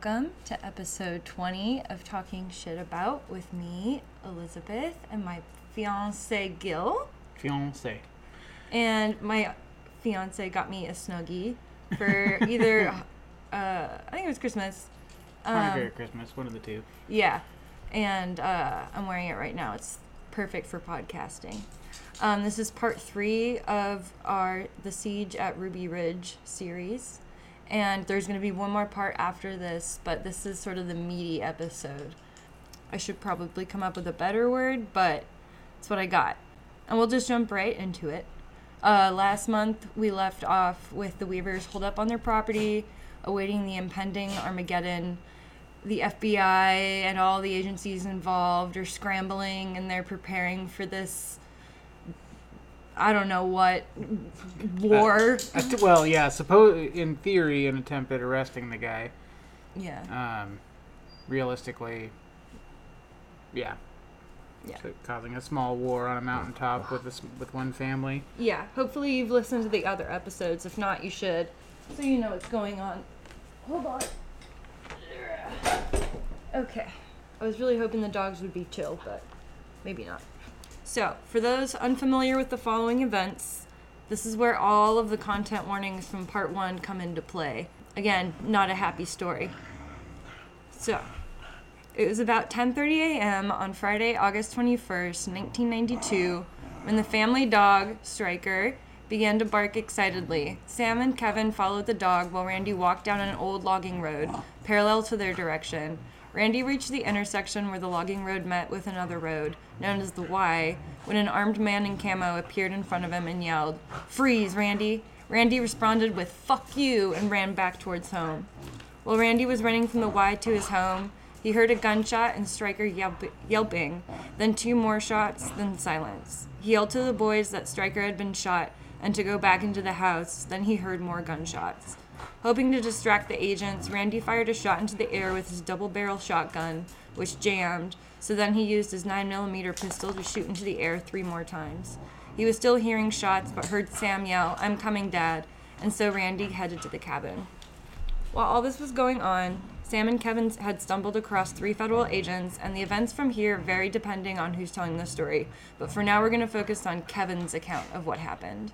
Welcome to episode 20 of Talking Shit About with me, Elizabeth, and my fiance Gil. Fiance. And my fiance got me a snuggie for either, uh, I think it was Christmas. Or Christmas, one of the two. Yeah. And uh, I'm wearing it right now. It's perfect for podcasting. Um, this is part three of our The Siege at Ruby Ridge series. And there's going to be one more part after this, but this is sort of the meaty episode. I should probably come up with a better word, but it's what I got. And we'll just jump right into it. Uh, last month, we left off with the Weavers holed up on their property, awaiting the impending Armageddon. The FBI and all the agencies involved are scrambling and they're preparing for this. I don't know what war. I th- well, yeah, suppose in theory, an attempt at arresting the guy. yeah. Um, realistically, yeah. Yeah. So causing a small war on a mountaintop with this with one family. Yeah, hopefully you've listened to the other episodes. If not, you should. So you know what's going on. Hold on. Okay. I was really hoping the dogs would be chill, but maybe not. So, for those unfamiliar with the following events, this is where all of the content warnings from part 1 come into play. Again, not a happy story. So, it was about 10:30 a.m. on Friday, August 21st, 1992, when the family dog, Striker, began to bark excitedly. Sam and Kevin followed the dog while Randy walked down an old logging road parallel to their direction. Randy reached the intersection where the logging road met with another road, known as the Y, when an armed man in camo appeared in front of him and yelled, Freeze, Randy! Randy responded with, Fuck you, and ran back towards home. While Randy was running from the Y to his home, he heard a gunshot and Stryker yelp- yelping, then two more shots, then silence. He yelled to the boys that Stryker had been shot and to go back into the house, then he heard more gunshots. Hoping to distract the agents, Randy fired a shot into the air with his double barrel shotgun, which jammed, so then he used his 9mm pistol to shoot into the air three more times. He was still hearing shots, but heard Sam yell, I'm coming, Dad, and so Randy headed to the cabin. While all this was going on, Sam and Kevin had stumbled across three federal agents, and the events from here vary depending on who's telling the story. But for now, we're going to focus on Kevin's account of what happened.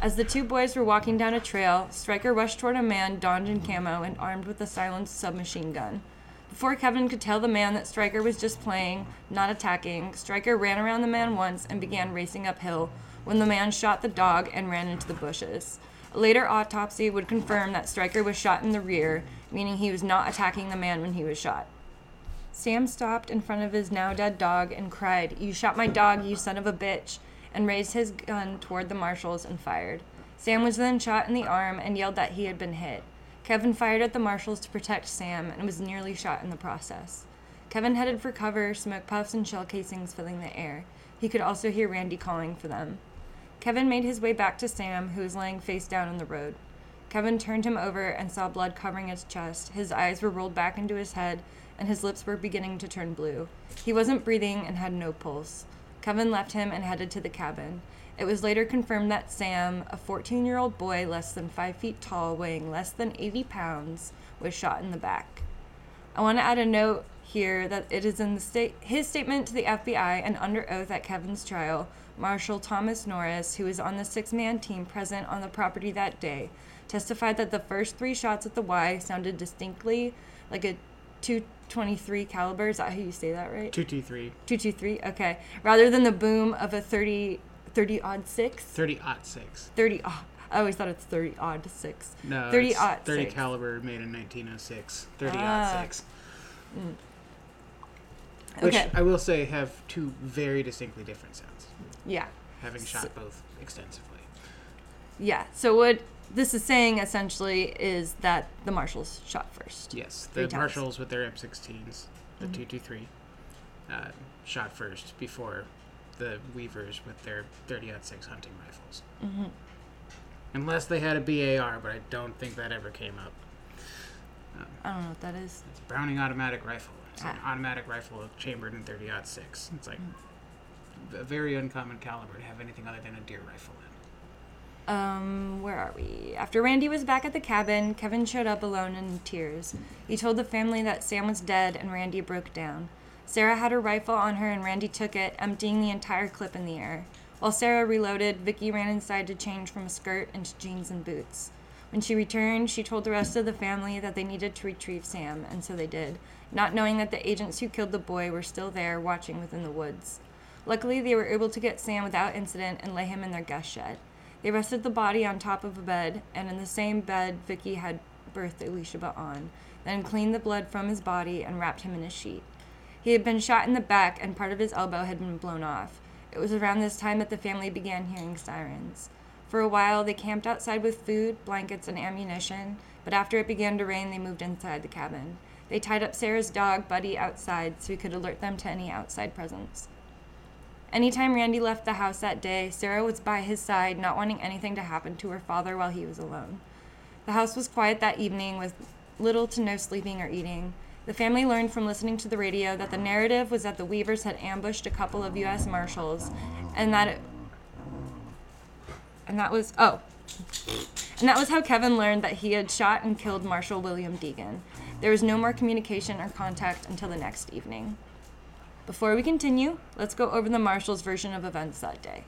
As the two boys were walking down a trail, Stryker rushed toward a man donned in camo and armed with a silenced submachine gun. Before Kevin could tell the man that Stryker was just playing, not attacking, Stryker ran around the man once and began racing uphill when the man shot the dog and ran into the bushes. A later autopsy would confirm that Stryker was shot in the rear, meaning he was not attacking the man when he was shot. Sam stopped in front of his now dead dog and cried, You shot my dog, you son of a bitch, and raised his gun toward the marshals and fired. Sam was then shot in the arm and yelled that he had been hit. Kevin fired at the marshals to protect Sam and was nearly shot in the process. Kevin headed for cover, smoke puffs and shell casings filling the air. He could also hear Randy calling for them. Kevin made his way back to Sam, who was laying face down in the road. Kevin turned him over and saw blood covering his chest. His eyes were rolled back into his head, and his lips were beginning to turn blue. He wasn't breathing and had no pulse. Kevin left him and headed to the cabin. It was later confirmed that Sam, a 14 year old boy less than 5 feet tall, weighing less than 80 pounds, was shot in the back. I want to add a note here that it is in the state, his statement to the FBI and under oath at Kevin's trial, Marshal Thomas Norris, who was on the six man team present on the property that day, testified that the first three shots at the Y sounded distinctly like a 223 caliber. Is that how you say that right? 223. 223, okay. Rather than the boom of a 30, 30 odd 6? 30 odd six. 30 odd. I always thought it's 30 odd 6. No, 30 it's aught Thirty six. caliber made in nineteen oh six. Thirty Ah. aught six. Which Okay. I will say have two very distinctly different sounds. Yeah. Having So- shot both extensively. Yeah. So what this is saying essentially is that the marshals shot first. Yes, the marshals with their M16s, the Mhm. 223, uh, shot first before the Weavers with their 30-06 hunting rifles. hmm Unless they had a BAR, but I don't think that ever came up. I don't know what that is. It's a Browning automatic rifle. It's an Ah. automatic rifle chambered in 30-06. It's like Mm. a very uncommon caliber to have anything other than a deer rifle in. Um, where are we? After Randy was back at the cabin, Kevin showed up alone in tears. He told the family that Sam was dead and Randy broke down. Sarah had her rifle on her and Randy took it, emptying the entire clip in the air. While Sarah reloaded, Vicky ran inside to change from a skirt into jeans and boots. When she returned, she told the rest of the family that they needed to retrieve Sam, and so they did, not knowing that the agents who killed the boy were still there watching within the woods. Luckily, they were able to get Sam without incident and lay him in their guest shed. They rested the body on top of a bed, and in the same bed Vicky had birthed Elisheba on, then cleaned the blood from his body and wrapped him in a sheet. He had been shot in the back, and part of his elbow had been blown off. It was around this time that the family began hearing sirens. For a while, they camped outside with food, blankets, and ammunition, but after it began to rain, they moved inside the cabin. They tied up Sarah's dog, Buddy, outside so he could alert them to any outside presence. Anytime Randy left the house that day, Sarah was by his side, not wanting anything to happen to her father while he was alone. The house was quiet that evening with little to no sleeping or eating. The family learned from listening to the radio that the narrative was that the Weavers had ambushed a couple of U.S. Marshals and that it. And that was. Oh. And that was how Kevin learned that he had shot and killed Marshal William Degan. There was no more communication or contact until the next evening. Before we continue, let's go over the Marshals' version of events that day.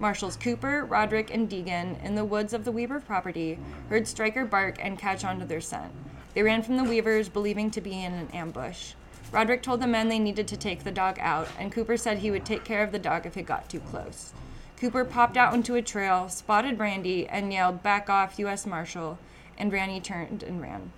Marshals Cooper, Roderick, and Degan, in the woods of the Weaver property, heard Stryker bark and catch on to their scent. They ran from the Weavers, believing to be in an ambush. Roderick told the men they needed to take the dog out, and Cooper said he would take care of the dog if it got too close. Cooper popped out onto a trail, spotted Randy, and yelled, Back off, U.S. Marshal, and Randy turned and ran.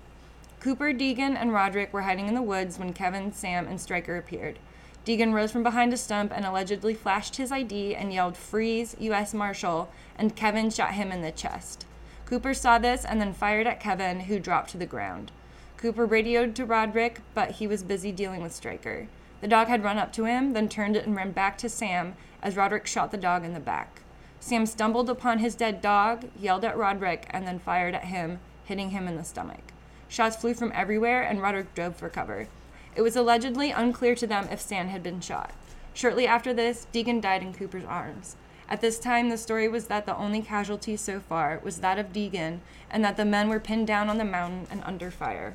Cooper, Degan, and Roderick were hiding in the woods when Kevin, Sam, and Stryker appeared. Degan rose from behind a stump and allegedly flashed his ID and yelled, Freeze, U.S. Marshal, and Kevin shot him in the chest. Cooper saw this and then fired at Kevin, who dropped to the ground. Cooper radioed to Roderick, but he was busy dealing with Stryker. The dog had run up to him, then turned and ran back to Sam as Roderick shot the dog in the back. Sam stumbled upon his dead dog, yelled at Roderick, and then fired at him, hitting him in the stomach. Shots flew from everywhere, and Roderick drove for cover. It was allegedly unclear to them if Sam had been shot. Shortly after this, Degan died in Cooper's arms. At this time, the story was that the only casualty so far was that of Degan, and that the men were pinned down on the mountain and under fire.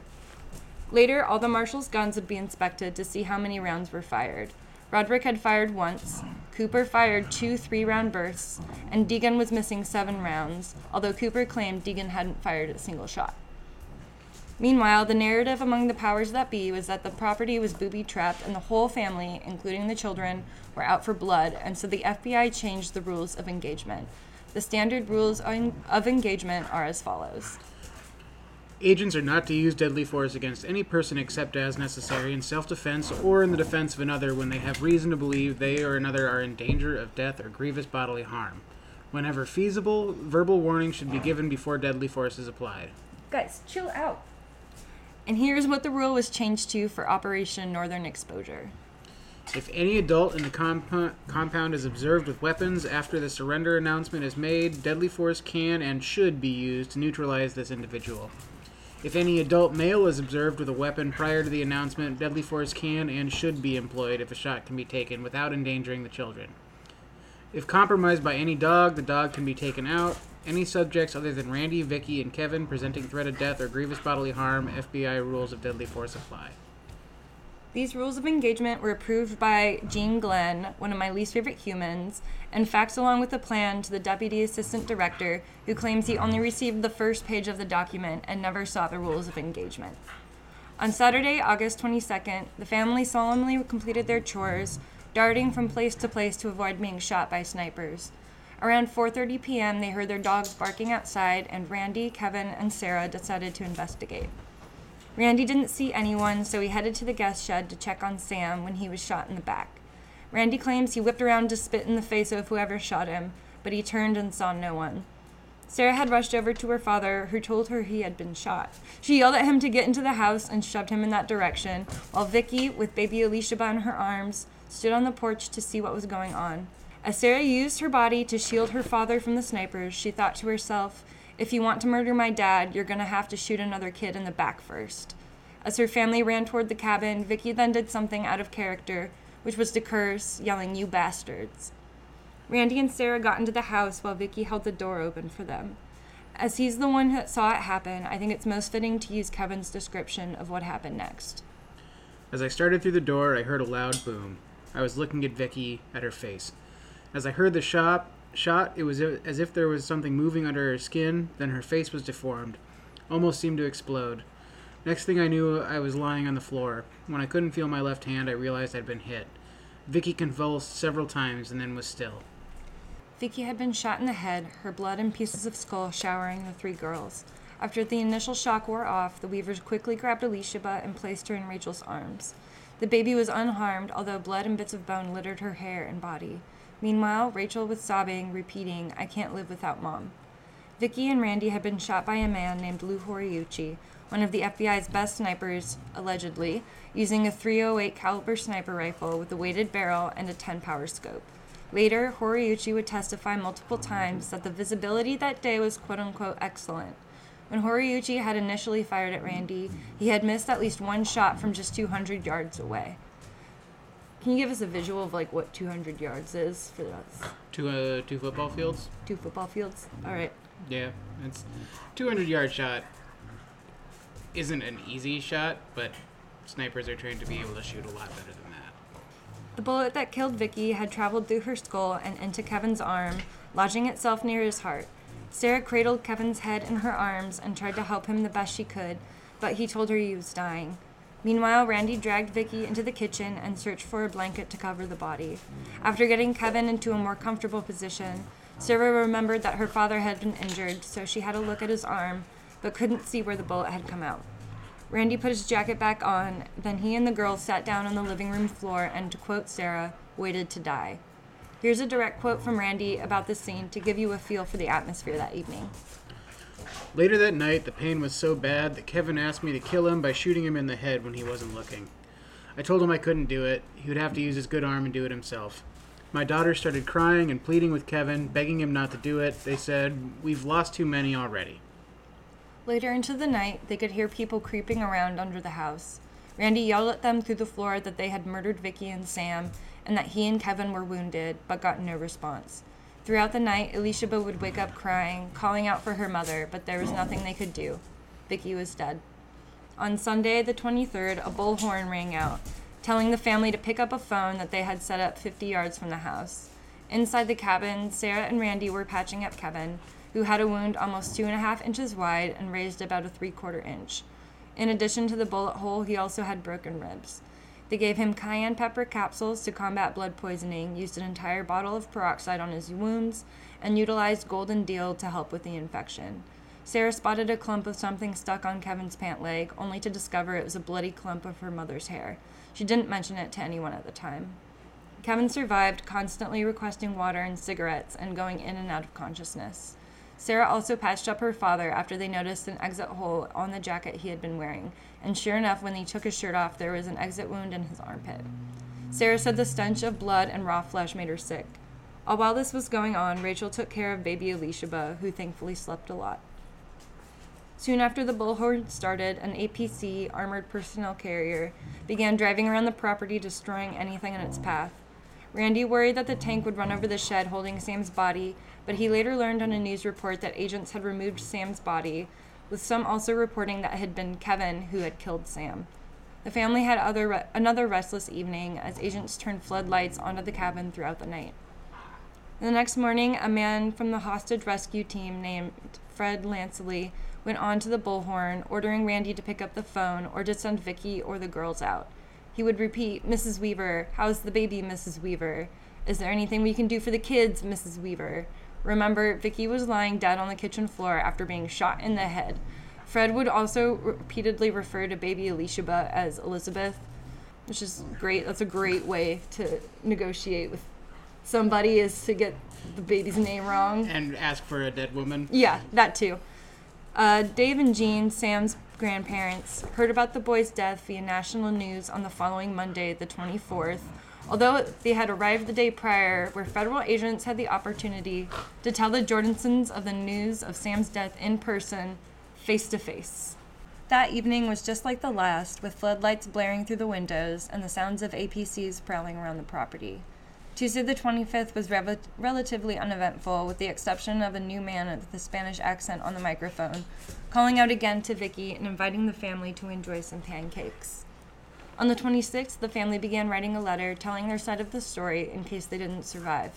Later, all the marshal's guns would be inspected to see how many rounds were fired. Roderick had fired once, Cooper fired two three round bursts, and Degan was missing seven rounds, although Cooper claimed Degan hadn't fired a single shot. Meanwhile, the narrative among the powers that be was that the property was booby trapped and the whole family, including the children, were out for blood, and so the FBI changed the rules of engagement. The standard rules of engagement are as follows. Agents are not to use deadly force against any person except as necessary in self defense or in the defense of another when they have reason to believe they or another are in danger of death or grievous bodily harm. Whenever feasible, verbal warning should be given before deadly force is applied. Guys, chill out. And here's what the rule was changed to for Operation Northern Exposure. If any adult in the comp- compound is observed with weapons after the surrender announcement is made, deadly force can and should be used to neutralize this individual. If any adult male is observed with a weapon prior to the announcement, deadly force can and should be employed if a shot can be taken without endangering the children. If compromised by any dog, the dog can be taken out. Any subjects other than Randy, Vicky, and Kevin presenting threat of death or grievous bodily harm, FBI rules of deadly force apply. These rules of engagement were approved by Gene Glenn, one of my least favorite humans, and faxed along with the plan to the Deputy Assistant Director, who claims he only received the first page of the document and never saw the rules of engagement. On Saturday, August 22nd, the family solemnly completed their chores, darting from place to place to avoid being shot by snipers. Around 4:30 p.m., they heard their dogs barking outside, and Randy, Kevin, and Sarah decided to investigate. Randy didn't see anyone, so he headed to the guest shed to check on Sam when he was shot in the back. Randy claims he whipped around to spit in the face of whoever shot him, but he turned and saw no one. Sarah had rushed over to her father, who told her he had been shot. She yelled at him to get into the house and shoved him in that direction, while Vicky, with baby Alicia in her arms, stood on the porch to see what was going on. As Sarah used her body to shield her father from the snipers, she thought to herself, if you want to murder my dad, you're going to have to shoot another kid in the back first. As her family ran toward the cabin, Vicky then did something out of character, which was to curse, yelling, You bastards. Randy and Sarah got into the house while Vicky held the door open for them. As he's the one that saw it happen, I think it's most fitting to use Kevin's description of what happened next. As I started through the door, I heard a loud boom. I was looking at Vicky, at her face. As I heard the shot, shot, it was as if there was something moving under her skin, then her face was deformed, almost seemed to explode. Next thing I knew, I was lying on the floor. When I couldn't feel my left hand, I realized I'd been hit. Vicky convulsed several times and then was still. Vicky had been shot in the head, her blood and pieces of skull showering the three girls. After the initial shock wore off, the Weavers quickly grabbed Elisheba and placed her in Rachel's arms. The baby was unharmed, although blood and bits of bone littered her hair and body. Meanwhile, Rachel was sobbing, repeating, I can't live without mom. Vicky and Randy had been shot by a man named Lou Horiuchi, one of the FBI's best snipers, allegedly, using a 308 caliber sniper rifle with a weighted barrel and a 10 power scope. Later, Horiuchi would testify multiple times that the visibility that day was quote unquote excellent. When Horiuchi had initially fired at Randy, he had missed at least one shot from just 200 yards away. Can you give us a visual of like what 200 yards is for us? Two uh, two football fields. Two football fields. All right. Yeah, it's 200 yard shot. Isn't an easy shot, but snipers are trained to be able to shoot a lot better than that. The bullet that killed Vicky had traveled through her skull and into Kevin's arm, lodging itself near his heart. Sarah cradled Kevin's head in her arms and tried to help him the best she could, but he told her he was dying. Meanwhile, Randy dragged Vicky into the kitchen and searched for a blanket to cover the body. After getting Kevin into a more comfortable position, Sarah remembered that her father had been injured, so she had a look at his arm, but couldn't see where the bullet had come out. Randy put his jacket back on, then he and the girls sat down on the living room floor and, to quote Sarah, waited to die. Here's a direct quote from Randy about this scene to give you a feel for the atmosphere that evening. Later that night, the pain was so bad that Kevin asked me to kill him by shooting him in the head when he wasn't looking. I told him I couldn't do it. He would have to use his good arm and do it himself. My daughter started crying and pleading with Kevin, begging him not to do it. They said, We've lost too many already. Later into the night, they could hear people creeping around under the house. Randy yelled at them through the floor that they had murdered Vicky and Sam and that he and Kevin were wounded, but got no response. Throughout the night, Elisheba would wake up crying, calling out for her mother, but there was nothing they could do. Vicky was dead. On Sunday, the 23rd, a bullhorn rang out, telling the family to pick up a phone that they had set up 50 yards from the house. Inside the cabin, Sarah and Randy were patching up Kevin, who had a wound almost two and a half inches wide and raised about a three quarter inch. In addition to the bullet hole, he also had broken ribs. They gave him cayenne pepper capsules to combat blood poisoning, used an entire bottle of peroxide on his wounds, and utilized goldenseal to help with the infection. Sarah spotted a clump of something stuck on Kevin's pant leg, only to discover it was a bloody clump of her mother's hair. She didn't mention it to anyone at the time. Kevin survived, constantly requesting water and cigarettes and going in and out of consciousness. Sarah also patched up her father after they noticed an exit hole on the jacket he had been wearing, and sure enough, when he took his shirt off, there was an exit wound in his armpit. Sarah said the stench of blood and raw flesh made her sick. All while this was going on, Rachel took care of baby Elisheba, who thankfully slept a lot. Soon after the bullhorn started, an APC armored personnel carrier began driving around the property, destroying anything in its path. Randy worried that the tank would run over the shed holding Sam's body, but he later learned on a news report that agents had removed Sam's body, with some also reporting that it had been Kevin who had killed Sam. The family had other re- another restless evening as agents turned floodlights onto the cabin throughout the night. The next morning, a man from the hostage rescue team named Fred Lanceley went on to the bullhorn, ordering Randy to pick up the phone or to send Vicky or the girls out. He would repeat, Mrs. Weaver, how's the baby, Mrs. Weaver? Is there anything we can do for the kids, Mrs. Weaver? Remember, Vicky was lying dead on the kitchen floor after being shot in the head. Fred would also repeatedly refer to baby Elisheba as Elizabeth, which is great. That's a great way to negotiate with somebody is to get the baby's name wrong. And ask for a dead woman. Yeah, that too. Uh, Dave and Jean, Sam's grandparents, heard about the boy's death via national news on the following Monday, the 24th, although they had arrived the day prior, where federal agents had the opportunity to tell the Jordansons of the news of Sam's death in person, face to face. That evening was just like the last, with floodlights blaring through the windows and the sounds of APCs prowling around the property. Tuesday the 25th was rev- relatively uneventful, with the exception of a new man with a Spanish accent on the microphone, calling out again to Vicky and inviting the family to enjoy some pancakes. On the 26th, the family began writing a letter telling their side of the story in case they didn't survive.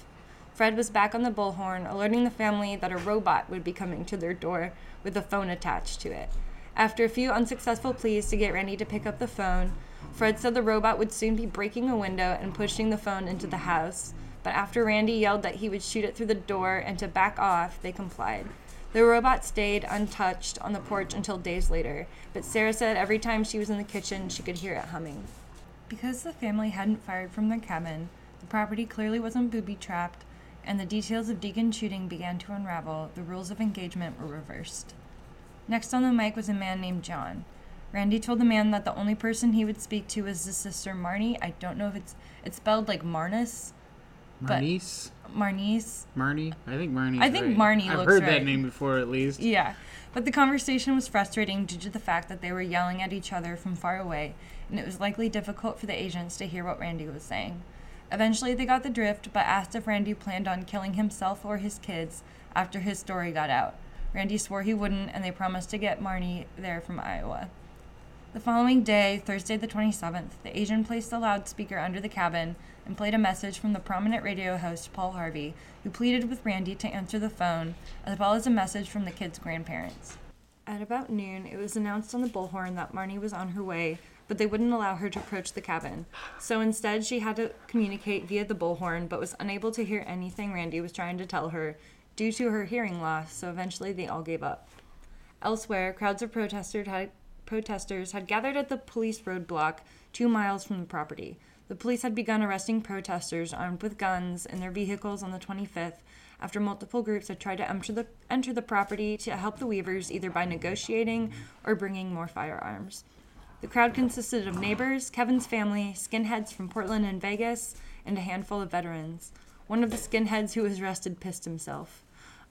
Fred was back on the bullhorn, alerting the family that a robot would be coming to their door with a phone attached to it. After a few unsuccessful pleas to get Randy to pick up the phone, Fred said the robot would soon be breaking a window and pushing the phone into the house. But after Randy yelled that he would shoot it through the door and to back off, they complied. The robot stayed untouched on the porch until days later, but Sarah said every time she was in the kitchen, she could hear it humming. Because the family hadn't fired from their cabin, the property clearly wasn't booby trapped, and the details of Degan's shooting began to unravel, the rules of engagement were reversed. Next on the mic was a man named John. Randy told the man that the only person he would speak to was his sister Marnie. I don't know if it's it's spelled like Marnis, but Marnice? Marnice. Marnie? I think Marnie. I think Marnie I've heard right. that name before at least. Yeah, but the conversation was frustrating due to the fact that they were yelling at each other from far away, and it was likely difficult for the agents to hear what Randy was saying. Eventually, they got the drift, but asked if Randy planned on killing himself or his kids after his story got out. Randy swore he wouldn't, and they promised to get Marnie there from Iowa. The following day, Thursday the 27th, the agent placed the loudspeaker under the cabin and played a message from the prominent radio host Paul Harvey, who pleaded with Randy to answer the phone, as well as a message from the kids' grandparents. At about noon, it was announced on the bullhorn that Marnie was on her way, but they wouldn't allow her to approach the cabin. So instead, she had to communicate via the bullhorn, but was unable to hear anything Randy was trying to tell her due to her hearing loss, so eventually they all gave up. Elsewhere, crowds of protesters had, protesters had gathered at the police roadblock two miles from the property. The police had begun arresting protesters armed with guns in their vehicles on the 25th after multiple groups had tried to enter the, enter the property to help the Weavers either by negotiating or bringing more firearms. The crowd consisted of neighbors, Kevin's family, skinheads from Portland and Vegas, and a handful of veterans. One of the skinheads who was arrested pissed himself.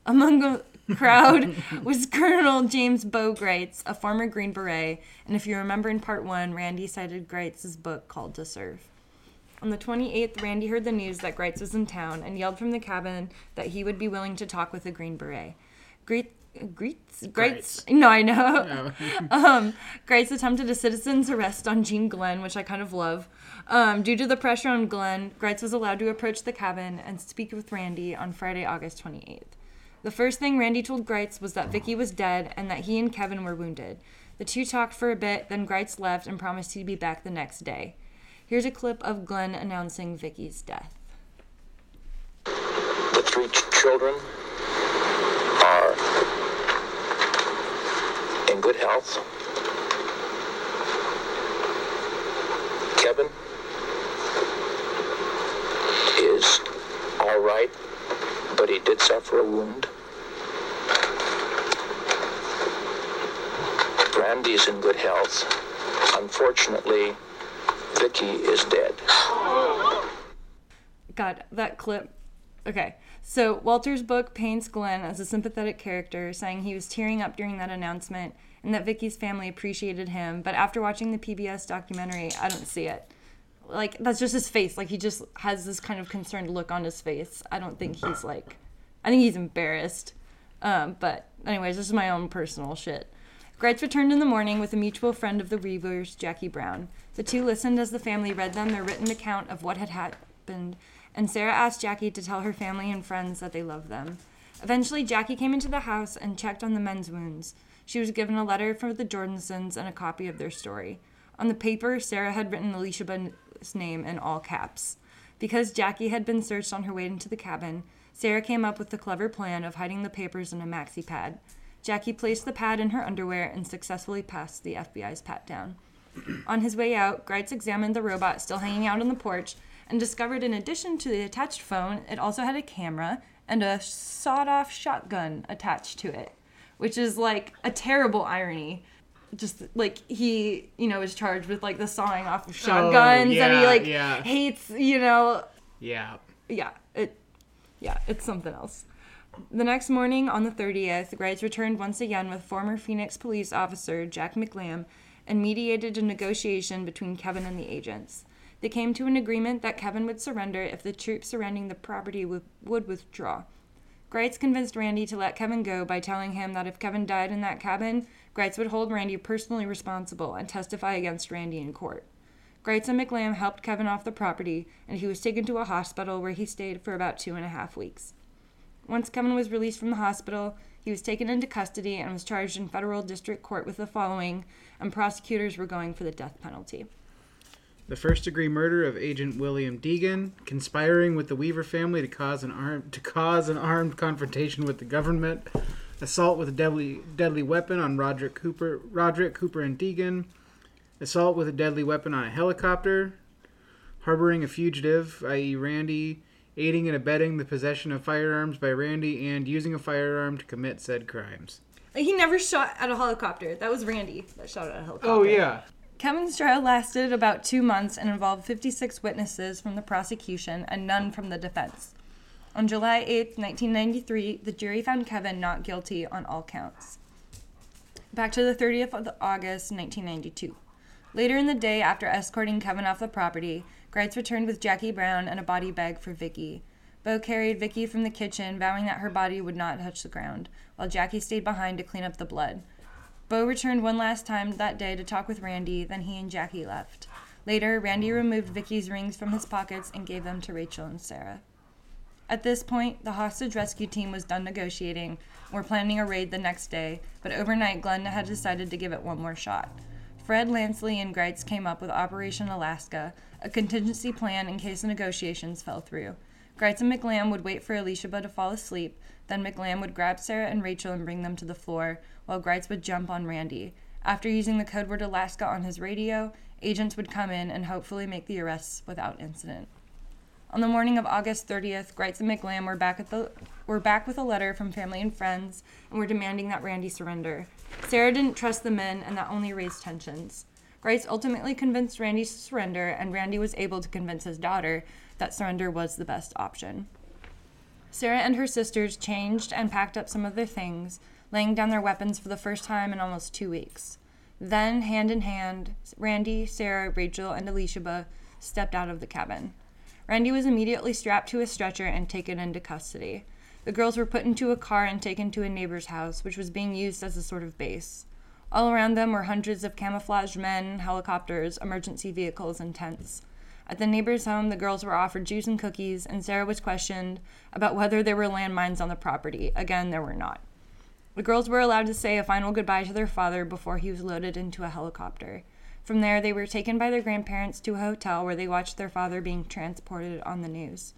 Among crowd was Colonel James Bo Gritz, a former Green Beret, and if you remember in part one, Randy cited Gritz's book called To Serve. On the 28th, Randy heard the news that Gritz was in town and yelled from the cabin that he would be willing to talk with a Green Beret. Gritz, Gritz, Gritz, no, I know. um, Gritz attempted a citizen's arrest on Gene Glenn, which I kind of love. Um, due to the pressure on Glenn, Gritz was allowed to approach the cabin and speak with Randy on Friday, August 28th. The first thing Randy told Gritz was that Vicky was dead and that he and Kevin were wounded. The two talked for a bit, then Gritz left and promised he'd be back the next day. Here's a clip of Glenn announcing Vicky's death. The three ch- children are in good health. Kevin is all right, but he did suffer a wound. Brandy's in good health. Unfortunately, Vicky is dead. God, that clip. Okay. So Walter's book paints Glenn as a sympathetic character, saying he was tearing up during that announcement and that Vicky's family appreciated him. But after watching the PBS documentary, I don't see it. Like that's just his face. Like he just has this kind of concerned look on his face. I don't think he's like. I think he's embarrassed. Um, but anyways, this is my own personal shit. Gritz returned in the morning with a mutual friend of the Weavers, Jackie Brown. The two listened as the family read them their written account of what had happened, and Sarah asked Jackie to tell her family and friends that they loved them. Eventually, Jackie came into the house and checked on the men's wounds. She was given a letter from the Jordansons and a copy of their story. On the paper, Sarah had written Alicia Name in all caps. Because Jackie had been searched on her way into the cabin, Sarah came up with the clever plan of hiding the papers in a maxi pad. Jackie placed the pad in her underwear and successfully passed the FBI's pat down. On his way out, Gritz examined the robot still hanging out on the porch and discovered in addition to the attached phone, it also had a camera and a sawed off shotgun attached to it, which is like a terrible irony. Just like he, you know, is charged with like the sawing off of oh, shotguns and he like yeah. hates, you know, Yeah. yeah, it, yeah, it's something else. The next morning, on the 30th, Gritz returned once again with former Phoenix police officer Jack McLamb and mediated a negotiation between Kevin and the agents. They came to an agreement that Kevin would surrender if the troops surrounding the property would, would withdraw. Gritz convinced Randy to let Kevin go by telling him that if Kevin died in that cabin, Gritz would hold Randy personally responsible and testify against Randy in court. Gritz and McLamb helped Kevin off the property, and he was taken to a hospital where he stayed for about two and a half weeks. Once Kevin was released from the hospital, he was taken into custody and was charged in federal district court with the following, and prosecutors were going for the death penalty. The first degree murder of Agent William Degan, conspiring with the Weaver family to cause an armed to cause an armed confrontation with the government, assault with a deadly deadly weapon on Roderick Cooper, Roderick Cooper and Degan, assault with a deadly weapon on a helicopter, harboring a fugitive, i.e., Randy, aiding and abetting the possession of firearms by Randy, and using a firearm to commit said crimes. He never shot at a helicopter. That was Randy that shot at a helicopter. Oh yeah, Kevin's trial lasted about two months and involved 56 witnesses from the prosecution and none from the defense. On July 8, 1993, the jury found Kevin not guilty on all counts. Back to the 30th of August, 1992. Later in the day, after escorting Kevin off the property, Gritz returned with Jackie Brown and a body bag for Vicky. Bo carried Vicky from the kitchen, vowing that her body would not touch the ground, while Jackie stayed behind to clean up the blood. Bo returned one last time that day to talk with Randy, then he and Jackie left. Later, Randy removed Vicky's rings from his pockets and gave them to Rachel and Sarah. At this point, the hostage rescue team was done negotiating were planning a raid the next day, but overnight Glenn had decided to give it one more shot. Fred Lanceley and Gritz came up with Operation Alaska, a contingency plan in case the negotiations fell through. Gritz and McLamb would wait for Alicia to fall asleep, then McLamb would grab Sarah and Rachel and bring them to the floor, while Gritz would jump on Randy. After using the code word Alaska on his radio, agents would come in and hopefully make the arrests without incident. On the morning of August 30th, Gritz and McLamb were back at the were back with a letter from family and friends and were demanding that Randy surrender. Sarah didn't trust the men, and that only raised tensions. Gritz ultimately convinced Randy to surrender, and Randy was able to convince his daughter that surrender was the best option. Sarah and her sisters changed and packed up some of their things, laying down their weapons for the first time in almost two weeks. Then, hand in hand, Randy, Sarah, Rachel, and Alicia stepped out of the cabin. Randy was immediately strapped to a stretcher and taken into custody. The girls were put into a car and taken to a neighbor's house, which was being used as a sort of base. All around them were hundreds of camouflaged men, helicopters, emergency vehicles, and tents. At the neighbor's home, the girls were offered juice and cookies, and Sarah was questioned about whether there were landmines on the property. Again, there were not. The girls were allowed to say a final goodbye to their father before he was loaded into a helicopter. From there, they were taken by their grandparents to a hotel where they watched their father being transported on the news.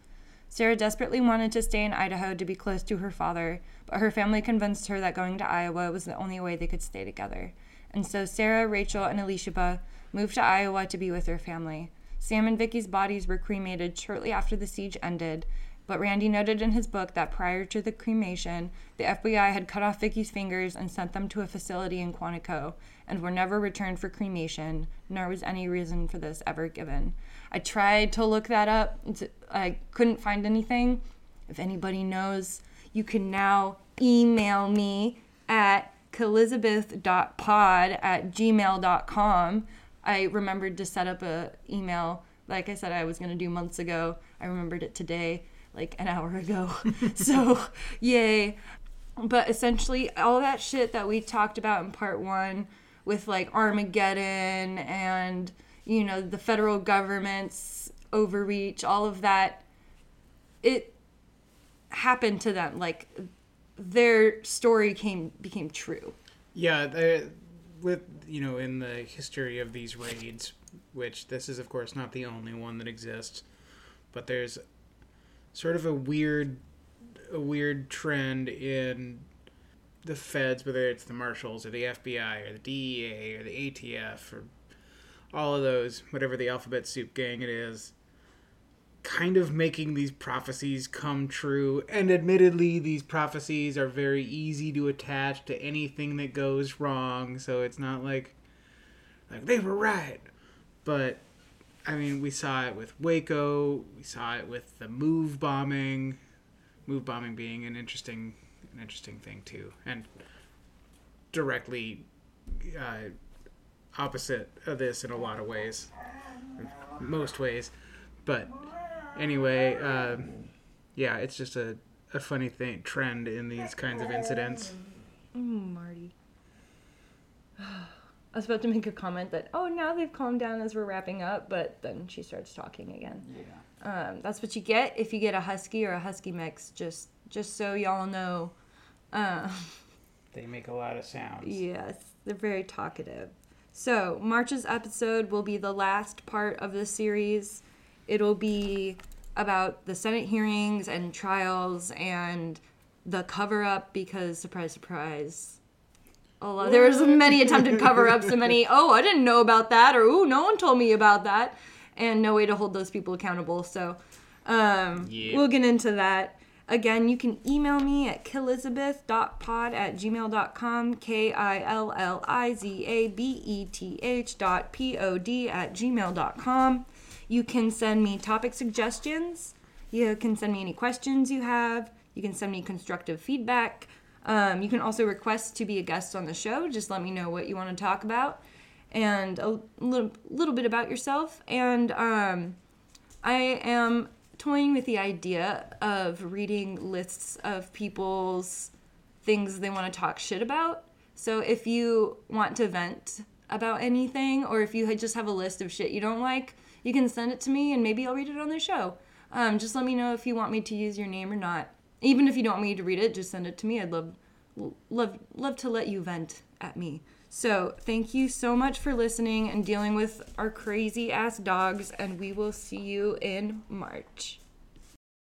Sarah desperately wanted to stay in Idaho to be close to her father, but her family convinced her that going to Iowa was the only way they could stay together. And so Sarah, Rachel, and Alicia moved to Iowa to be with their family. Sam and Vicky's bodies were cremated shortly after the siege ended, but Randy noted in his book that prior to the cremation, the FBI had cut off Vicky's fingers and sent them to a facility in Quantico and were never returned for cremation, nor was any reason for this ever given. I tried to look that up, I couldn't find anything. If anybody knows, you can now email me at kelizabeth.pod at gmail.com. I remembered to set up a email like I said I was to do months ago. I remembered it today like an hour ago. so, yay. But essentially, all that shit that we talked about in part one with like Armageddon and, you know, the federal government's overreach, all of that, it happened to them. Like, their story came became true. Yeah, they, with you know in the history of these raids, which this is of course not the only one that exists, but there's sort of a weird a weird trend in the feds, whether it's the marshals or the FBI or the DEA or the ATF or all of those, whatever the alphabet soup gang it is, kind of making these prophecies come true. And admittedly, these prophecies are very easy to attach to anything that goes wrong, so it's not like like they were right. But I mean, we saw it with Waco. We saw it with the move bombing. Move bombing being an interesting, an interesting thing too, and directly uh, opposite of this in a lot of ways, most ways. But anyway, uh, yeah, it's just a, a funny thing trend in these kinds of incidents. Mm, Marty. I was about to make a comment that, oh, now they've calmed down as we're wrapping up, but then she starts talking again. Yeah. Um, that's what you get if you get a husky or a husky mix. Just, just so y'all know. Um, They make a lot of sounds. Yes, they're very talkative. So, March's episode will be the last part of the series. It'll be about the Senate hearings and trials and the cover up because, surprise, surprise, a lot, there was many attempted cover ups and many, oh, I didn't know about that, or oh, no one told me about that, and no way to hold those people accountable. So, um, Yeah. we'll get into that. Again, you can email me at killizabeth.pod at gmail.com, K I L L I Z A B E T H dot P O D at gmail.com. You can send me topic suggestions. You can send me any questions you have. You can send me constructive feedback. Um, you can also request to be a guest on the show. Just let me know what you want to talk about and a little, little bit about yourself. And um, I am toying with the idea of reading lists of people's things they want to talk shit about. So if you want to vent about anything, or if you just have a list of shit you don't like, you can send it to me and maybe I'll read it on the show. Um, just let me know if you want me to use your name or not. Even if you don't want me to read it, just send it to me. I'd love, love, love to let you vent at me. So thank you so much for listening and dealing with our crazy ass dogs, and we will see you in March.